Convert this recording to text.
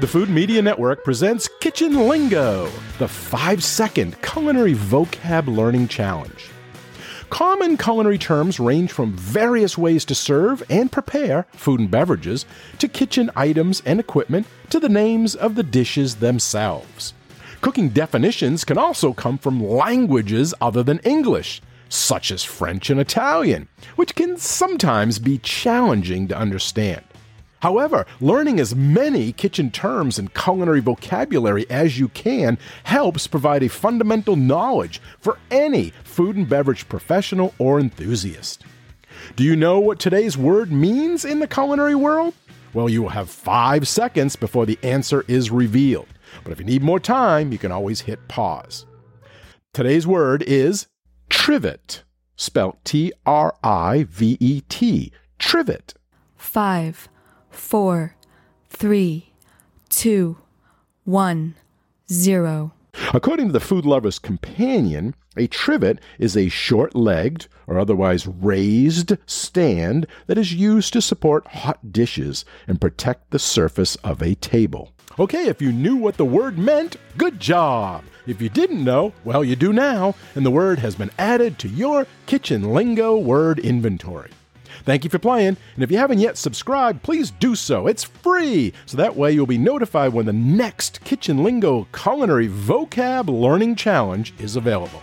The Food Media Network presents Kitchen Lingo, the five second culinary vocab learning challenge. Common culinary terms range from various ways to serve and prepare food and beverages to kitchen items and equipment to the names of the dishes themselves. Cooking definitions can also come from languages other than English, such as French and Italian, which can sometimes be challenging to understand. However, learning as many kitchen terms and culinary vocabulary as you can helps provide a fundamental knowledge for any food and beverage professional or enthusiast. Do you know what today's word means in the culinary world? Well, you will have five seconds before the answer is revealed. But if you need more time, you can always hit pause. Today's word is trivet, spelled T R I V E T. Trivet. Five, four, three, two, one, zero. According to the Food Lover's Companion, a trivet is a short legged or otherwise raised stand that is used to support hot dishes and protect the surface of a table. Okay, if you knew what the word meant, good job. If you didn't know, well, you do now, and the word has been added to your kitchen lingo word inventory. Thank you for playing, and if you haven't yet subscribed, please do so. It's free, so that way you'll be notified when the next Kitchen Lingo Culinary Vocab Learning Challenge is available.